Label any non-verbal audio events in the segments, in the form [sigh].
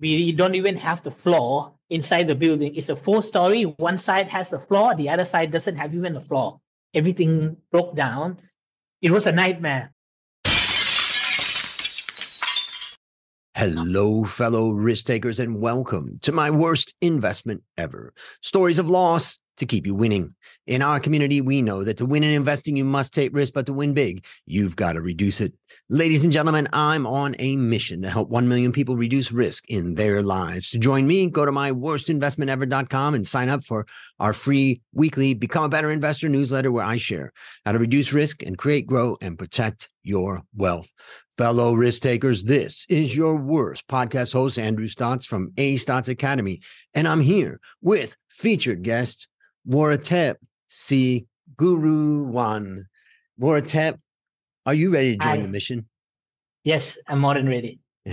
we don't even have the floor inside the building. It's a four story. One side has a floor, the other side doesn't have even a floor. Everything broke down. It was a nightmare. Hello, fellow risk takers, and welcome to my worst investment ever. Stories of loss to keep you winning. In our community, we know that to win in investing, you must take risk, but to win big, you've got to reduce it. Ladies and gentlemen, I'm on a mission to help 1 million people reduce risk in their lives. To join me, go to my worstinvestmentever.com and sign up for our free weekly Become a Better Investor newsletter where I share how to reduce risk and create, grow, and protect your wealth. Fellow risk takers, this is your worst podcast host, Andrew Stotz from A Stotz Academy. And I'm here with featured guest Vorathep C. Guru One. Vorathep, are you ready to join Hi. the mission? Yes, I'm more than ready. [laughs]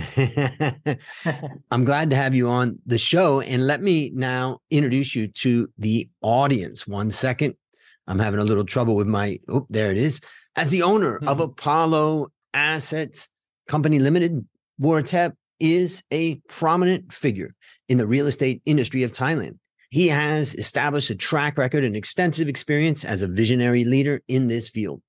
I'm glad to have you on the show. And let me now introduce you to the audience. One second. I'm having a little trouble with my, oh, there it is. As the owner of Mhm. Apollo Assets Company Limited, Vorathep is a prominent figure in the real estate industry of Thailand. He has established a track record and extensive experience as a visionary leader in this field.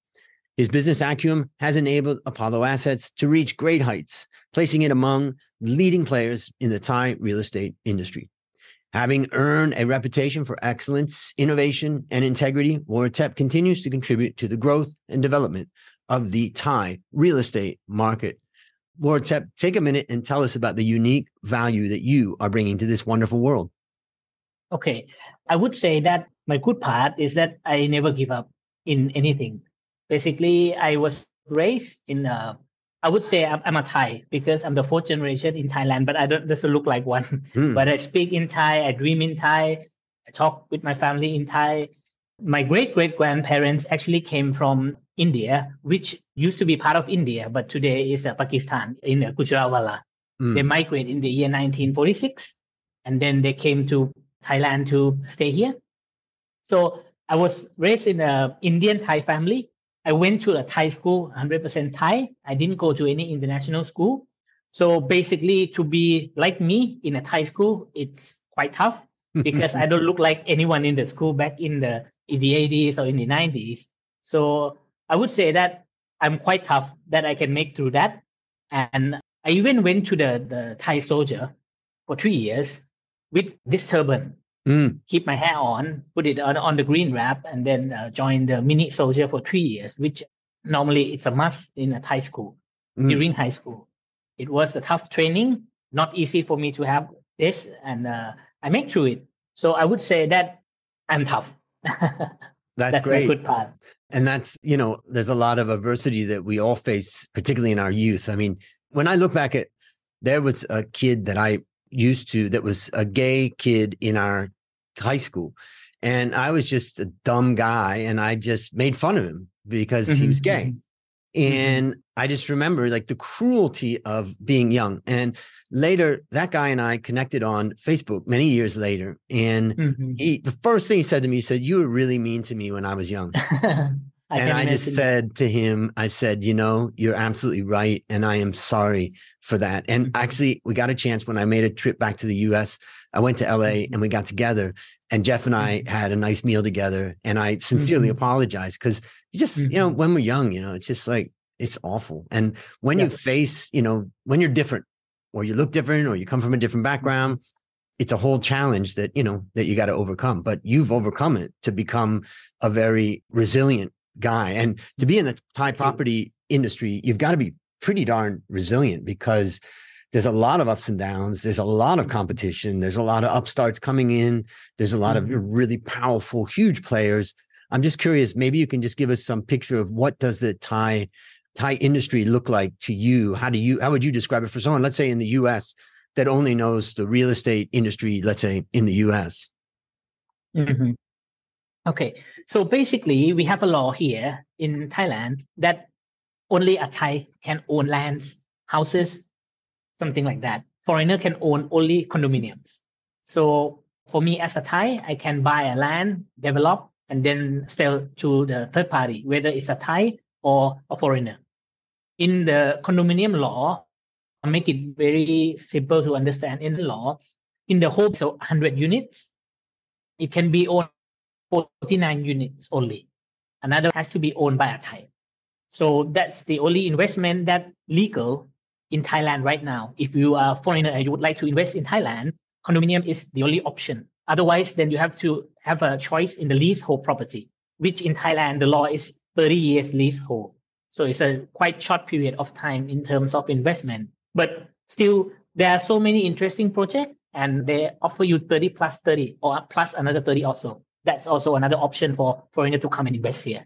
His business acumen has enabled Apollo Assets to reach great heights, placing it among leading players in the Thai real estate industry. Having earned a reputation for excellence, innovation, and integrity, Vorathep continues to contribute to the growth and development of the Thai real estate market. Vorathep, take a minute and tell us about the unique value that you are bringing to this wonderful world. Okay. I would say that my good part is that I never give up in anything. Basically, I was raised in a, I would say I'm, I'm a Thai because I'm the fourth generation in Thailand, but I don't doesn't look like one. Hmm. but I speak in Thai, I dream in Thai, I talk with my family in Thai. My great great grandparents actually came from India, which used to be part of India, but today is uh, Pakistan in uh, Gujranwala. Hmm. They migrated in the year 1946, and then they came to Thailand to stay here. So I was raised in a Indian Thai family. I went to a Thai school, 100% Thai. I didn't go to any international school. So basically, to be like me in a Thai school, it's quite tough [laughs] because I don't look like anyone in the school back in the in the 80s or in the 90s. So I would say that I'm quite tough that I can make through that. And I even went to the, the Thai soldier for three years with this turban, Hmm. keep my hair on, put it on, on the green wrap, and then uh, join the mini soldier for three years, which normally it's a must in a Thai school Hmm. during high school. It was a tough training, not easy for me to have this, and uh, I make through it. So I would say that I'm tough. [laughs] That's, That's great. good part. And that's, you know, there's a lot of adversity that we all face, particularly in our youth. I mean, when I look back at, there was a kid that I used to, that was a gay kid in our high school. And I was just a dumb guy and I just made fun of him because he mm-hmm, was gay. Mm-hmm. Mm-hmm. And I just remember like the cruelty of being young. And later, that guy and I connected on Facebook many years later. And Mhm. he, the first thing he said to me, he said, You were really mean to me when I was young [laughs] I and I just said to him, I said, you know, you're absolutely right. And I am sorry for that. And Mhm. actually, we got a chance when I made a trip back to the US. I went to LA Mhm. and we got together, and Jeff and I Mhm. had a nice meal together. And I sincerely Mhm. apologized because you just, you know, when we're young, you know, it's just like, it's awful. And when you face, you know, when you're different or you look different or you come from a different background, it's a whole challenge that, you know, that you got to overcome. But you've overcome it to become a very resilient guy. And to be in the Thai property industry, you've got to be pretty darn resilient because there's a lot of ups and downs. There's a lot of competition. There's a lot of upstarts coming in. There's a lot of really powerful, huge players. I'm just curious, maybe you can just give us some picture of what does the Thai Thai industry look like to you? How do you how would you describe it for someone, let's say in the US, that only knows the real estate industry, let's say in the US? Mhm. Okay, so basically, we have a law here in Thailand that only a Thai can own lands, houses, something like that. Foreigner can own only condominiums. So for me as a Thai, I can buy a land, develop, and then sell to the third party, whether it's a Thai or a foreigner. In the condominium law, I make it very simple to understand in the law, in the whole so 100 units, it can be owned 49 units only. Another has to be owned by a Thai. So that's the only investment that legal in Thailand right now. If you are a foreigner and you would like to invest in Thailand, condominium is the only option. Otherwise, then you have to have a choice in the leasehold property, which in Thailand, the law is 30 years leasehold. So it's a quite short period of time in terms of investment. But still, there are so many interesting projects and they offer you 30 plus 30 or plus another 30 also. That's also another option for foreigner to come and invest here.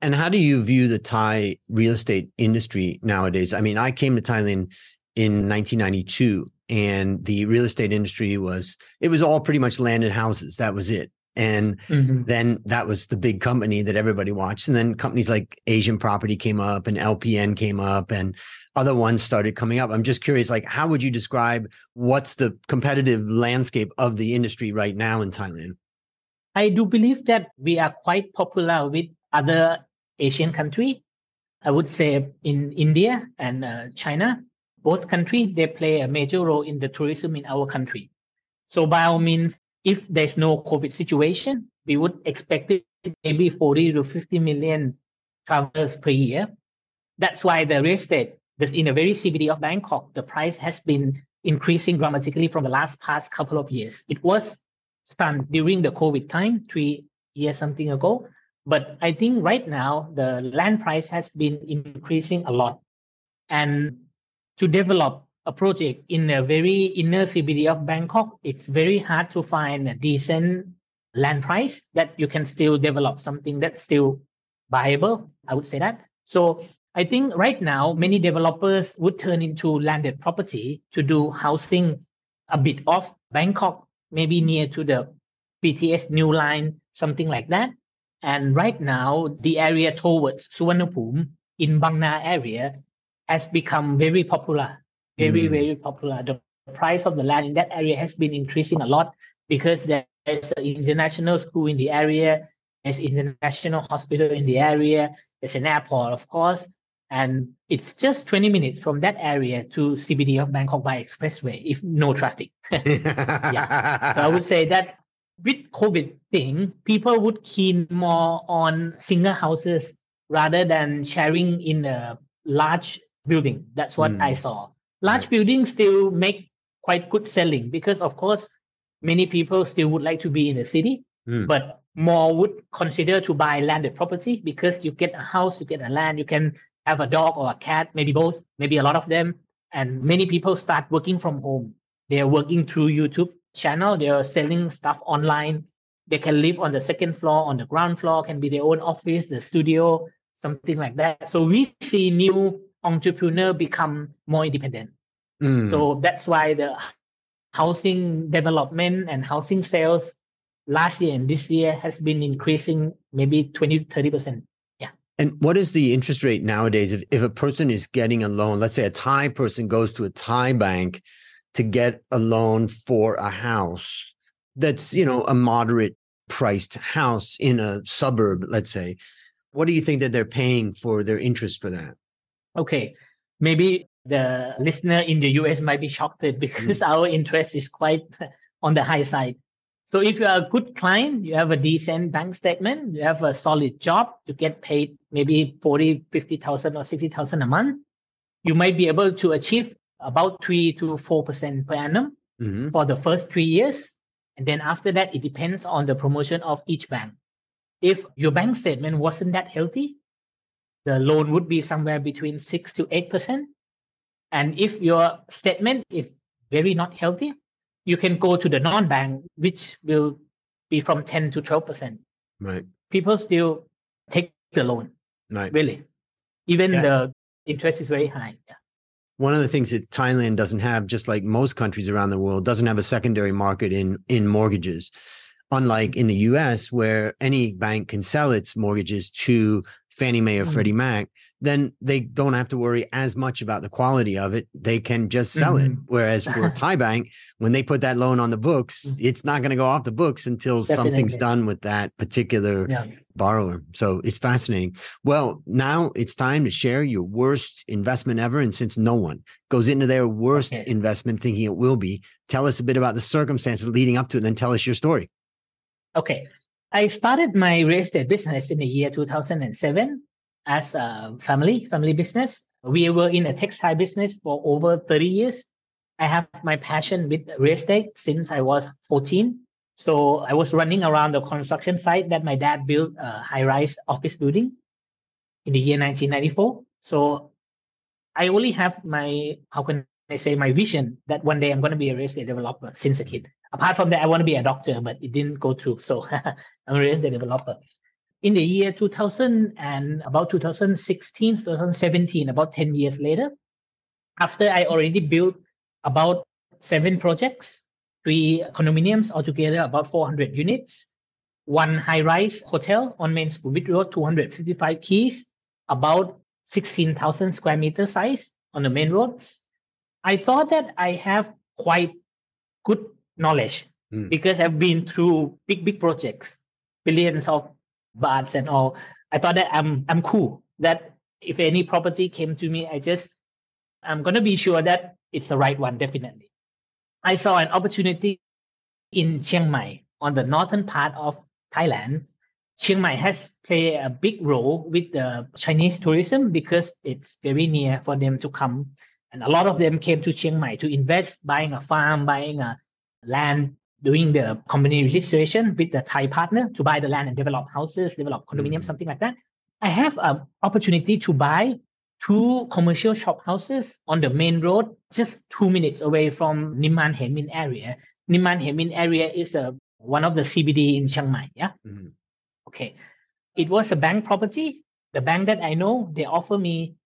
And how do you view the Thai real estate industry nowadays? I mean, I came to Thailand in 1992 and the real estate industry was it was all pretty much land and houses. That was it. And mm-hmm. then that was the big company that everybody watched. And then companies like Asian Property came up and LPN came up and other ones started coming up. I'm just curious, like, how would you describe what's the competitive landscape of the industry right now in Thailand? I do believe that we are quite popular with other Asian country. I would say in India and uh, China, both countries, they play a major role in the tourism in our country. So by all means, if there's no COVID situation, we would expect maybe 40 to 50 million travelers per year. That's why the real estate, this in a very CBD of Bangkok, the price has been increasing dramatically from the last past couple of years. It was stunned during the COVID time, three years something ago. But I think right now the land price has been increasing a lot. And to develop a project in a very inner CBD of Bangkok, it's very hard to find a decent land price that you can still develop something that's still viable. I would say that. So I think right now many developers would turn into landed property to do housing a bit of Bangkok, maybe near to the BTS new line, something like that. And right now, the area towards Suvarnabhumi in Bang Na area has become very popular very, mm. very popular. The price of the land in that area has been increasing a lot because there's an international school in the area, there's international hospital in the area, there's an airport, of course, and it's just 20 minutes from that area to CBD of Bangkok by expressway if no traffic. [laughs] [laughs] yeah. So I would say that with COVID thing, people would keen more on single houses rather than sharing in a large building. That's what mm. I saw large buildings still make quite good selling because of course many people still would like to be in the city mm. but more would consider to buy landed property because you get a house you get a land you can have a dog or a cat maybe both maybe a lot of them and many people start working from home they are working through youtube channel they are selling stuff online they can live on the second floor on the ground floor can be their own office the studio something like that so we see new entrepreneur become more independent. Mm. So that's why the housing development and housing sales last year and this year has been increasing maybe 20 30%. Yeah. And what is the interest rate nowadays if, if a person is getting a loan, let's say a Thai person goes to a Thai bank to get a loan for a house that's, you know, a moderate priced house in a suburb, let's say. What do you think that they're paying for their interest for that? Okay, maybe the listener in the US might be shocked because mm. our interest is quite on the high side. So if you are a good client, you have a decent bank statement, you have a solid job, you get paid maybe 40, 50,000 or 60,000 a month, you might be able to achieve about 3 to 4% per annum mm-hmm. for the first three years. And then after that, it depends on the promotion of each bank. If your bank statement wasn't that healthy, the loan would be somewhere between 6 to 8%. And if your statement is very not healthy, you can go to the non-bank, which will be from 10 to 12%. Right. People still take the loan. Right. Really. Even yeah. the interest is very high. Yeah. One of the things that Thailand doesn't have, just like most countries around the world, doesn't have a secondary market in in mortgages unlike in the US, where any bank can sell its mortgages to Fannie Mae or Mhm. Freddie Mac, then they don't have to worry as much about the quality of it. They can just sell it. Mhm. Whereas for [laughs] Thai Bank, when they put that loan on the books, Mm. it's not going to go off the books until something's done with that particular Yeah. borrower. So it's fascinating. Well, now it's time to share your worst investment ever. And since no one goes into their worst Okay. investment thinking it will be, tell us a bit about the circumstances leading up to it, and then tell us your story. Okay. I started my real estate business in the year 2007 as a family, family business. We were in a textile business for over 30 years. I have my passion with real estate since I was 14. So I was running around the construction site that my dad built a high rise office building in the year 1994. So I only have my, how can I say, my vision that one day I'm going to be a real estate developer since a kid apart from that, I want to be a doctor, but it didn't go through. So [laughs] I'm a real estate developer. In the year 2000 and about 2016, 2017, about 10 years later, after I already built about seven projects, three condominiums altogether, about 400 units, one high-rise hotel on Main Sukhumvit Road, 255 keys, about 16,000 square meter size on the main road. I thought that I have quite good knowledge Mm. because I've been through big, big projects, billions of bahts and all. I thought that I'm I'm cool. That if any property came to me, I just I'm gonna be sure that it's the right one, definitely. I saw an opportunity in Chiang Mai on the northern part of Thailand. Chiang Mai has played a big role with the Chinese tourism because it's very near for them to come. And a lot of them came to Chiang Mai to invest, buying a farm, buying a land, doing the company registration with the Thai partner to buy the land and develop houses, develop condominiums, Mhm. something like that. I have an opportunity to buy two commercial shop houses on the main road, just two minutes away from Nimman Haemin area. Nimman Haemin area is a, one of the CBD in Chiang Mai. Yeah. Mhm. Okay. It was a bank property. The bank that I know, they offer me.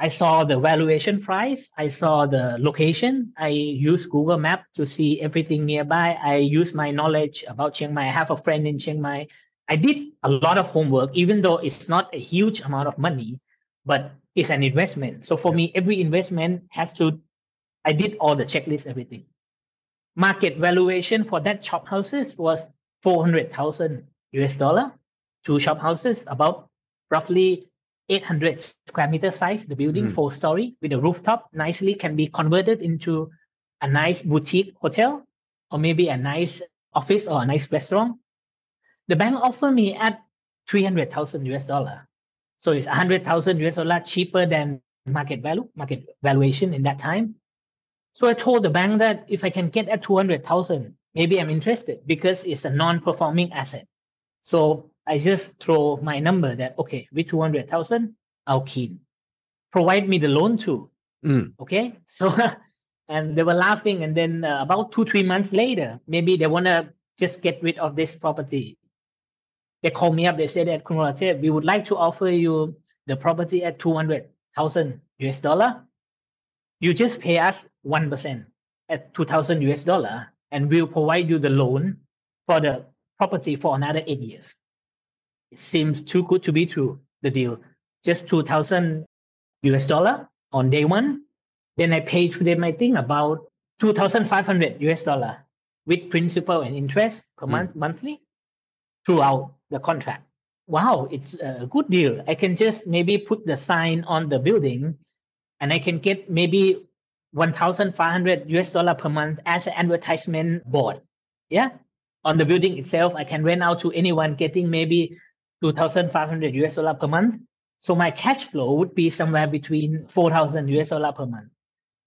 I saw the valuation price. I saw the location. I used Google Map to see everything nearby. I used my knowledge about Chiang Mai. I have a friend in Chiang Mai. I did a lot of homework, even though it's not a huge amount of money, but it's an investment. So for me, every investment has to, I did all the checklist, everything. Market valuation for that shop houses was 400,000 US dollar. Two shop houses, about roughly 800 square meter size, the building, Mm. four story with a rooftop, nicely can be converted into a nice boutique hotel or maybe a nice office or a nice restaurant. The bank offered me at 300,000 US dollar. So it's 100,000 US dollar cheaper than market value, market valuation in that time. So I told the bank that if I can get at 200,000, maybe I'm interested because it's a non-performing asset. So I just throw my number that, okay, with 200,000, I'll keen. Provide me the loan too. Mm. Okay. [laughs] So, and they were laughing. And then uh, about two, three months later, maybe they want to just get rid of this property. They call me up. They said that Kumulate, we would like to offer you the property at 200,000 US dollar. You just pay us 1% at 2000 US dollar and we'll provide you the loan for the property for another eight years. It seems too good to be true, the deal. Just 2000 US dollar on day one. Then I paid to them, I think about 2500 US dollar with principal and interest per Mm. month, monthly throughout the contract. Wow, it's a good deal. I can just maybe put the sign on the building and I can get maybe 1500 US dollar per month as an advertisement board. Yeah. On the building itself, I can rent out to anyone getting maybe 2500 US dollar per month. So my cash flow would be somewhere between 4000 US dollar per month.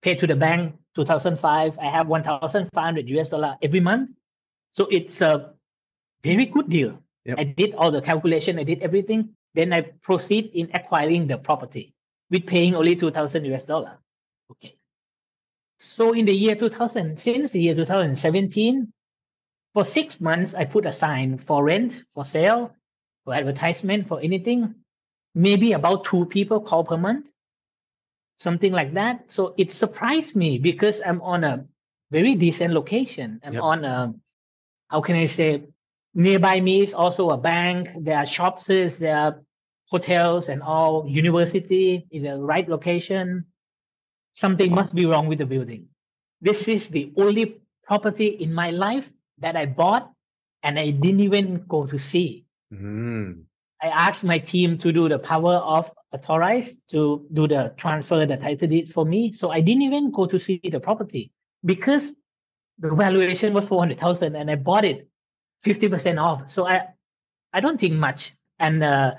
Pay to the bank 2005. I have 1500 US dollar every month. So it's a very good deal. Yep. I did all the calculation. I did everything. Then I proceed in acquiring the property with paying only 2000 US dollar. Okay. So in the year 2000, since the year 2017, for six months, I put a sign for rent, for sale, for advertisement, for anything. Maybe about two people call per month, something like that. So it surprised me because I'm on a very decent location. I'm Yep. on a, how can I say, nearby me is also a bank. There are shops, there are hotels and all university in the right location. Something must be wrong with the building. This is the only property in my life that I bought and I didn't even go to see. Mm. I asked my team to do the power of authorize to do the transfer, the title deed for me. So I didn't even go to see the property because the valuation was 400,000 and I bought it 50% off. So I, I don't think much. And uh,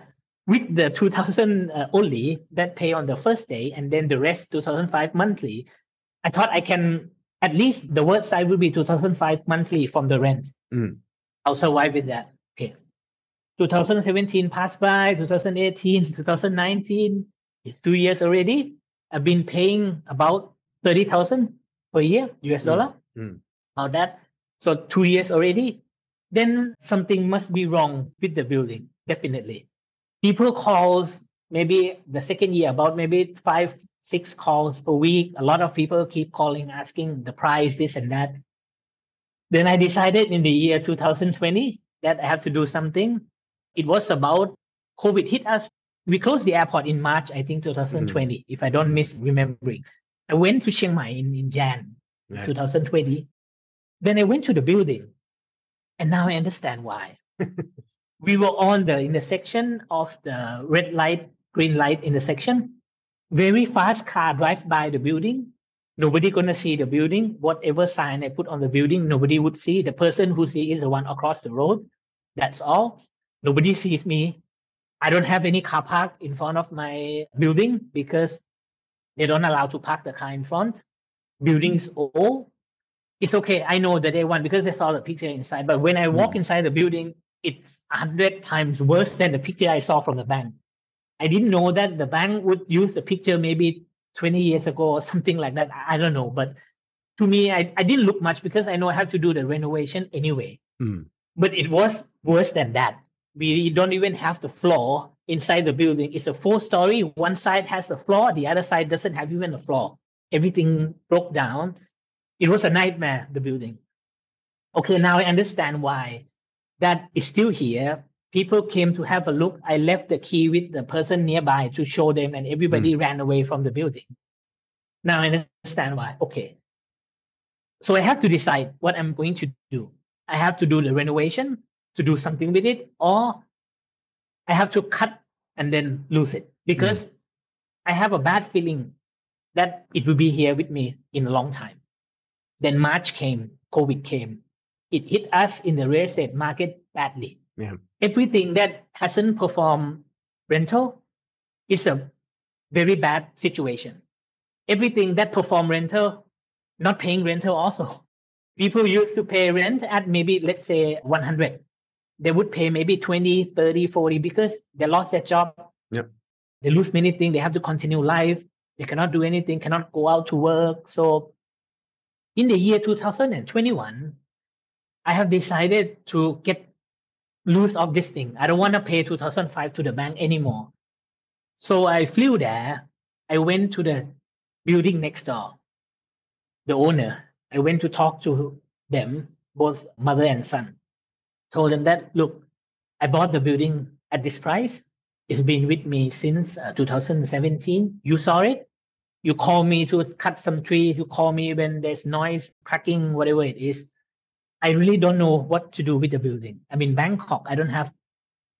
with the 2000 uh, only that pay on the first day and then the rest 2005 monthly, I thought I can at least the worst side will be 2005 monthly from the rent. Mm. I'll survive with that. Okay. 2017 passed by, 2018, [laughs] 2019. It's two years already. I've been paying about 30,000 per year, US dollar. Mm. About that. So two years already. Then something must be wrong with the building, definitely. People calls maybe the second year about maybe five, six calls per week. A lot of people keep calling, asking the price, this and that. Then I decided in the year 2020 that I have to do something. It was about COVID hit us. We closed the airport in March, I think 2020, mm. if I don't miss remembering. I went to Chiang Mai in, in Jan yeah. 2020. Then I went to the building. And now I understand why. [laughs] we were on the intersection of the red light, green light intersection. Very fast car drive by the building. Nobody gonna see the building. Whatever sign I put on the building, nobody would see. The person who see is the one across the road. That's all. Nobody sees me. I don't have any car park in front of my building because they don't allow to park the car in front. Building is old. It's okay. I know that they want because I saw the picture inside. But when I walk mm. inside the building, it's a hundred times worse than the picture I saw from the bank. I didn't know that the bank would use the picture maybe 20 years ago or something like that. I don't know. But to me, I, I didn't look much because I know I have to do the renovation anyway. Mm. But it was worse than that. We don't even have the floor inside the building. It's a four story. One side has a floor, the other side doesn't have even a floor. Everything broke down. It was a nightmare, the building. Okay, now I understand why that is still here people came to have a look. I left the key with the person nearby to show them, and everybody mm. ran away from the building. Now I understand why. Okay. So I have to decide what I'm going to do. I have to do the renovation to do something with it, or I have to cut and then lose it because mm. I have a bad feeling that it will be here with me in a long time. Then March came, COVID came. It hit us in the real estate market badly. Yeah everything that hasn't performed rental is a very bad situation. Everything that perform rental, not paying rental also. [laughs] People used to pay rent at maybe, let's say 100. They would pay maybe 20, 30, 40 because they lost their job. Yep. They lose many things. They have to continue life. They cannot do anything, cannot go out to work. So in the year 2021, I have decided to get lose of this thing. I don't want to pay 2005 to the bank anymore. So I flew there. I went to the building next door, the owner. I went to talk to them, both mother and son. Told them that, look, I bought the building at this price. It's been with me since uh, 2017. You saw it. You call me to cut some trees. You call me when there's noise, cracking, whatever it is. I really don't know what to do with the building. I mean, Bangkok, I don't have,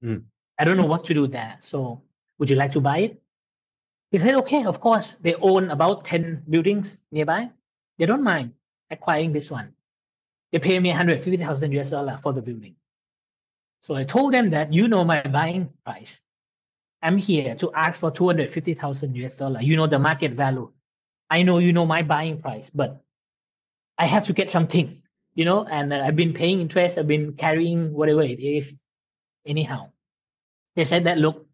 mm. I don't know what to do there. So would you like to buy it? He said, okay, of course. They own about 10 buildings nearby. They don't mind acquiring this one. They pay me 150,000 US dollar for the building. So I told them that you know my buying price. I'm here to ask for 250,000 US dollar. You know the market value. I know you know my buying price, but I have to get something you know, and I've been paying interest, I've been carrying whatever it is. Anyhow, they said that, look,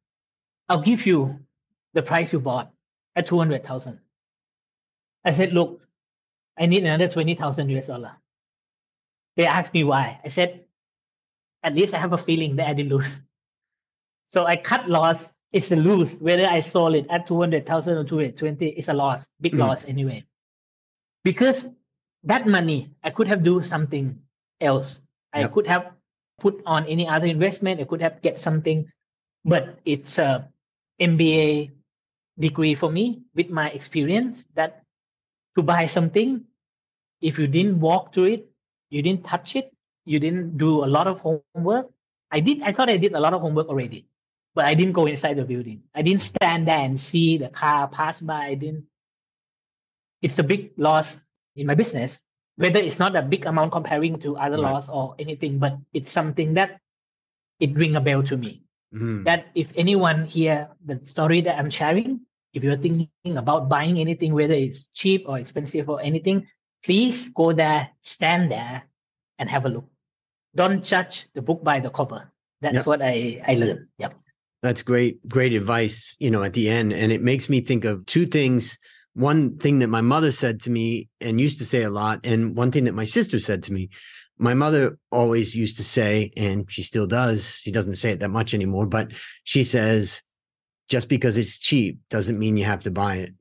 I'll give you the price you bought at 200,000. I said, look, I need another 20,000 US dollar. They asked me why. I said, at least I have a feeling that I didn't lose. So I cut loss. It's a lose. Whether I sold it at 200,000 or 220, it's a loss, big mm. loss anyway. Because that money I could have do something else. I yep. could have put on any other investment. I could have get something but it's a MBA degree for me with my experience that to buy something, if you didn't walk through it, you didn't touch it, you didn't do a lot of homework. I did, I thought I did a lot of homework already, but I didn't go inside the building. I didn't stand there and see the car pass by. I didn't. It's a big loss in my business, whether it's not a big amount comparing to other right. laws or anything, but it's something that it ring a bell to me. Mm. That if anyone hear the story that I'm sharing, if you're thinking about buying anything, whether it's cheap or expensive or anything, please go there, stand there, and have a look. Don't judge the book by the cover. That's yep. what I, I learned. Yep. That's great, great advice, you know, at the end. And it makes me think of two things. One thing that my mother said to me and used to say a lot, and one thing that my sister said to me. My mother always used to say, and she still does, she doesn't say it that much anymore, but she says, just because it's cheap doesn't mean you have to buy it.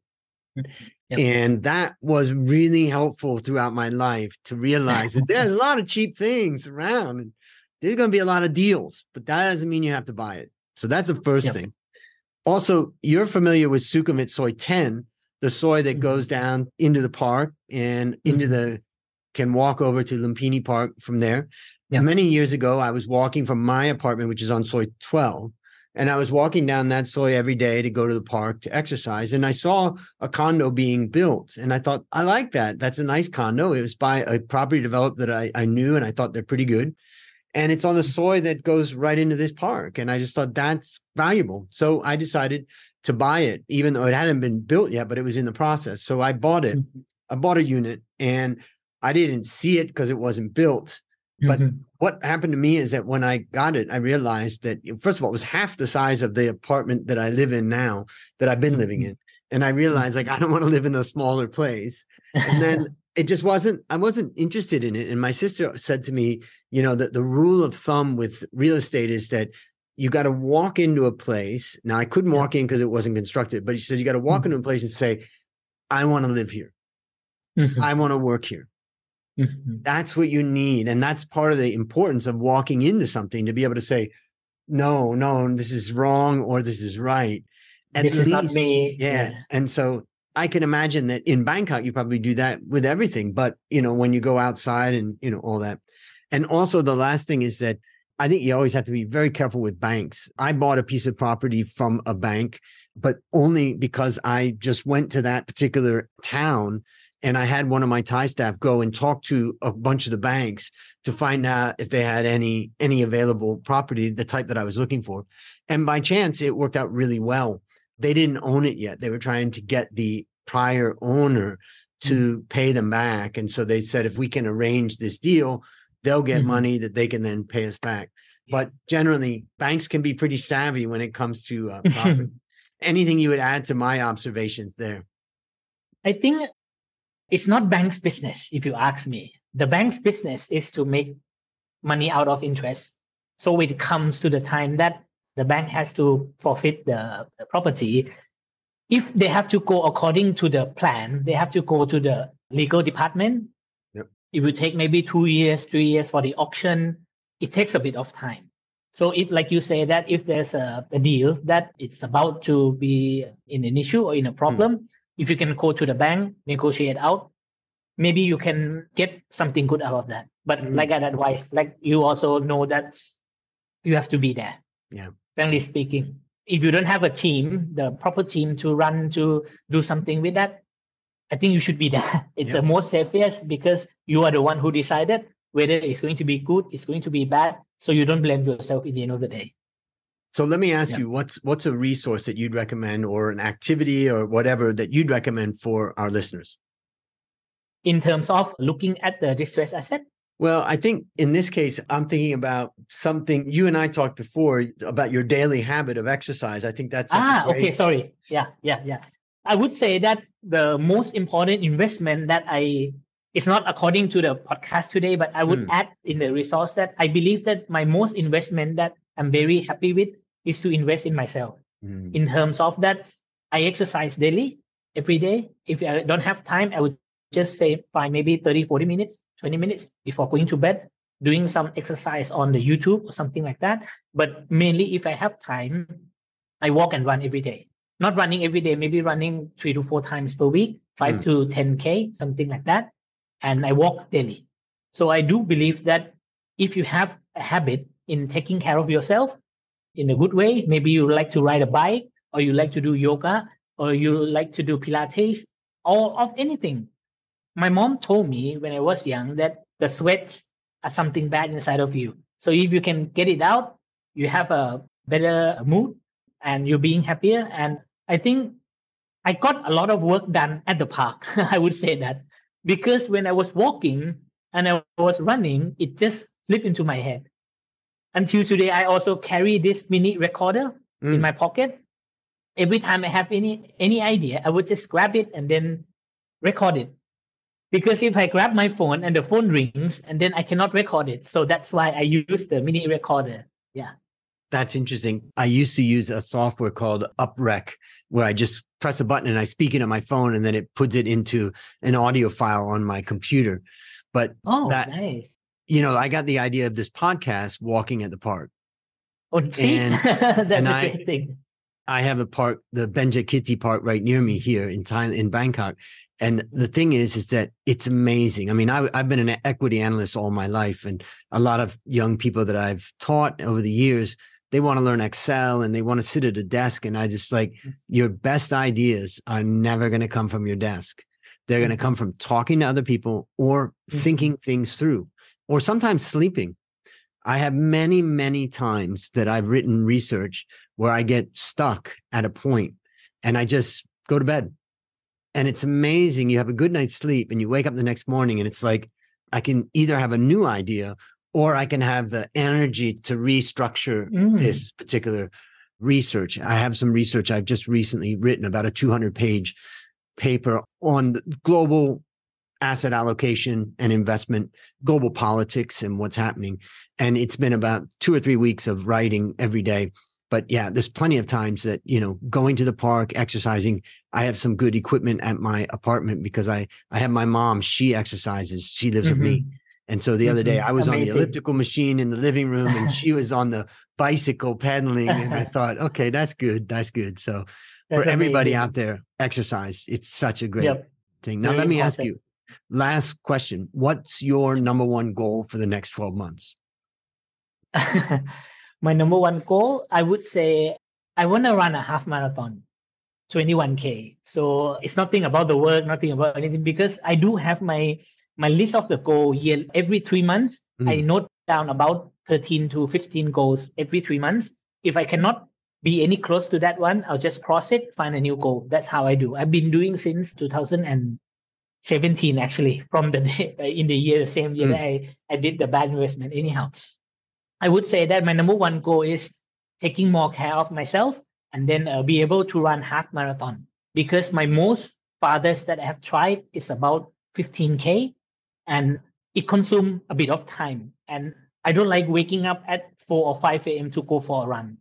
Mm-hmm. Yep. And that was really helpful throughout my life to realize that there's [laughs] a lot of cheap things around and there's going to be a lot of deals, but that doesn't mean you have to buy it. So that's the first yep. thing. Also, you're familiar with Sukhumvit soi 10, the soi that mm-hmm. goes down into the park and mm-hmm. into the can walk over to Lumpini Park from there. Yep. Many years ago, I was walking from my apartment, which is on soi 12, and I was walking down that soi every day to go to the park to exercise. And I saw a condo being built. And I thought, I like that. That's a nice condo. It was by a property developer that I, I knew and I thought they're pretty good. And it's on the soi that goes right into this park. And I just thought that's valuable. So I decided to buy it, even though it hadn't been built yet, but it was in the process. So I bought it. Mm-hmm. I bought a unit and I didn't see it because it wasn't built. But mm-hmm. what happened to me is that when I got it, I realized that first of all, it was half the size of the apartment that I live in now, that I've been living mm-hmm. in. And I realized like I don't [laughs] want to live in a smaller place. And then [laughs] it just wasn't, I wasn't interested in it. And my sister said to me, you know, that the rule of thumb with real estate is that you got to walk into a place. Now I couldn't walk in because it wasn't constructed, but she said you got to walk mm-hmm. into a place and say, I want to live here. Mm-hmm. I want to work here. Mm-hmm. That's what you need. And that's part of the importance of walking into something to be able to say, no, no, this is wrong or this is right. At this least, is not me. Yeah. yeah. And so I can imagine that in Bangkok, you probably do that with everything. But, you know, when you go outside and, you know, all that. And also the last thing is that I think you always have to be very careful with banks. I bought a piece of property from a bank, but only because I just went to that particular town and I had one of my Thai staff go and talk to a bunch of the banks to find out if they had any any available property, the type that I was looking for. And by chance, it worked out really well. They didn't own it yet. They were trying to get the prior owner to mm-hmm. pay them back. And so they said, if we can arrange this deal, they'll get mm-hmm. money that they can then pay us back. But generally, banks can be pretty savvy when it comes to uh, [laughs] property. Anything you would add to my observations there? I think it's not bank's business, if you ask me. The bank's business is to make money out of interest. So when it comes to the time that the bank has to forfeit the, the property, if they have to go according to the plan, they have to go to the legal department. Yep. It will take maybe two years, three years for the auction. It takes a bit of time. So if, like you say, that if there's a, a deal that it's about to be in an issue or in a problem, mm if you can go to the bank, negotiate out, maybe you can get something good out of that. But mm-hmm. like that advice, like you also know that you have to be there. Yeah. Frankly speaking, if you don't have a team, the proper team to run to do something with that, I think you should be there. [laughs] It's yeah. the most safest because you are the one who decided whether it's going to be good, it's going to be bad. So you don't blame yourself in the end of the day. So let me ask yeah. you, what's what's a resource that you'd recommend, or an activity, or whatever that you'd recommend for our listeners? In terms of looking at the distress asset. Well, I think in this case, I'm thinking about something you and I talked before about your daily habit of exercise. I think that's ah great... okay. Sorry, yeah, yeah, yeah. I would say that the most important investment that I it's not according to the podcast today, but I would mm. add in the resource that I believe that my most investment that I'm very happy with is to invest in myself mm. in terms of that I exercise daily every day. If I don't have time, I would just say fine, maybe 30, 40 minutes, 20 minutes before going to bed. doing some exercise on the YouTube or something like that. But mainly, if I have time, I walk and run every day. Not running every day, maybe running three to four times per week, five mm. to 10K, something like that. And I walk daily. So I do believe that if you have a habit in taking care of yourself in a good way, maybe you like to ride a bike or you like to do yoga or you like to do Pilates or of anything. My mom told me when I was young that the sweats are something bad inside of you. So if you can get it out, you have a better mood and you're being happier. And I think I got a lot of work done at the park. [laughs] I would say that because when I was walking and I was running, it just slipped into my head. Until today, I also carry this mini recorder mm. in my pocket every time I have any any idea, I would just grab it and then record it. Because if I grab my phone and the phone rings and then I cannot record it. So that's why I use the mini recorder. Yeah. That's interesting. I used to use a software called UpRec where I just press a button and I speak into my phone and then it puts it into an audio file on my computer. But oh, that, nice. You know, I got the idea of this podcast walking at the park. Oh, see? And, [laughs] that's and a I, great thing. I have a park, the Benjakitti Park, right near me here in Thailand, in Bangkok. And the thing is, is that it's amazing. I mean, I, have been an equity analyst all my life, and a lot of young people that I've taught over the years, they want to learn Excel and they want to sit at a desk. And I just like mm. your best ideas are never going to come from your desk. They're going to come from talking to other people or mm-hmm. thinking things through, or sometimes sleeping. I have many, many times that I've written research where I get stuck at a point and I just go to bed. And it's amazing. You have a good night's sleep and you wake up the next morning and it's like, I can either have a new idea or I can have the energy to restructure mm. this particular research. I have some research I've just recently written about a 200 page paper on global asset allocation and investment, global politics and what's happening. And it's been about two or three weeks of writing every day but yeah, there's plenty of times that, you know, going to the park, exercising. I have some good equipment at my apartment because I, I have my mom, she exercises, she lives mm-hmm. with me. Mm-hmm. And so the other day mm-hmm. I was Amazing. on the elliptical machine in the living room and she was on the bicycle pedaling. And I [laughs] thought, okay, that's good. That's good. So that's for everybody out there, exercise, it's such a great yep. thing. Now, Very let me important. ask you last question. What's your number one goal for the next 12 months? [laughs] my number one goal, I would say I want to run a half marathon, 21K. So it's nothing about the work, nothing about anything, because I do have my my list of the goal year every three months. Mm. I note down about 13 to 15 goals every three months. If I cannot be any close to that one, I'll just cross it, find a new goal. That's how I do. I've been doing since 2017, actually, from the day [laughs] in the year, the same year mm. I, I did the bad investment. Anyhow, I would say that my number one goal is taking more care of myself and then uh, be able to run half marathon because my most farthest that I have tried is about 15k and it consumes a bit of time and I don't like waking up at 4 or 5 a.m. to go for a run.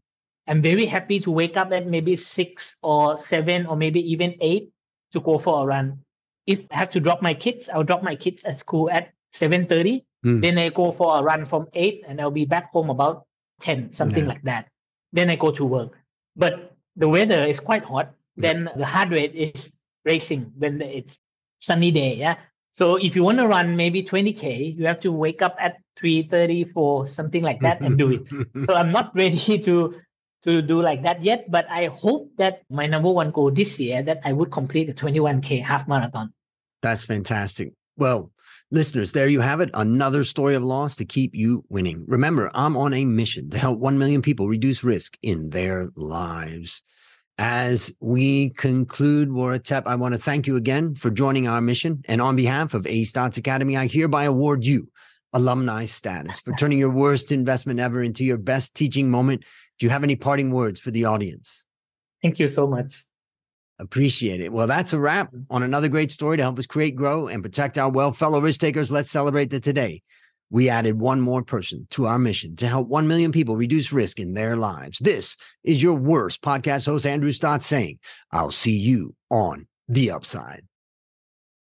I'm very happy to wake up at maybe 6 or 7 or maybe even 8 to go for a run. If I have to drop my kids, I'll drop my kids at school at 7:30 Mm. Then I go for a run from eight and I'll be back home about 10, something yeah. like that. Then I go to work. But the weather is quite hot. Then the heart rate is racing when it's sunny day. Yeah. So if you want to run maybe 20K, you have to wake up at 3.30, 4, something like that and do it. [laughs] so I'm not ready [laughs] to to do like that yet, but I hope that my number one goal this year that I would complete the 21K half marathon. That's fantastic. Well, Listeners, there you have it. Another story of loss to keep you winning. Remember, I'm on a mission to help 1 million people reduce risk in their lives. As we conclude, Vorathep, I want to thank you again for joining our mission. And on behalf of A Stotz Academy, I hereby award you alumni status for turning your worst investment ever into your best teaching moment. Do you have any parting words for the audience? Thank you so much. Appreciate it. Well, that's a wrap on another great story to help us create, grow, and protect our well Fellow risk takers, let's celebrate that today we added one more person to our mission to help 1 million people reduce risk in their lives. This is your worst podcast host, Andrew Stotz, saying, I'll see you on the upside.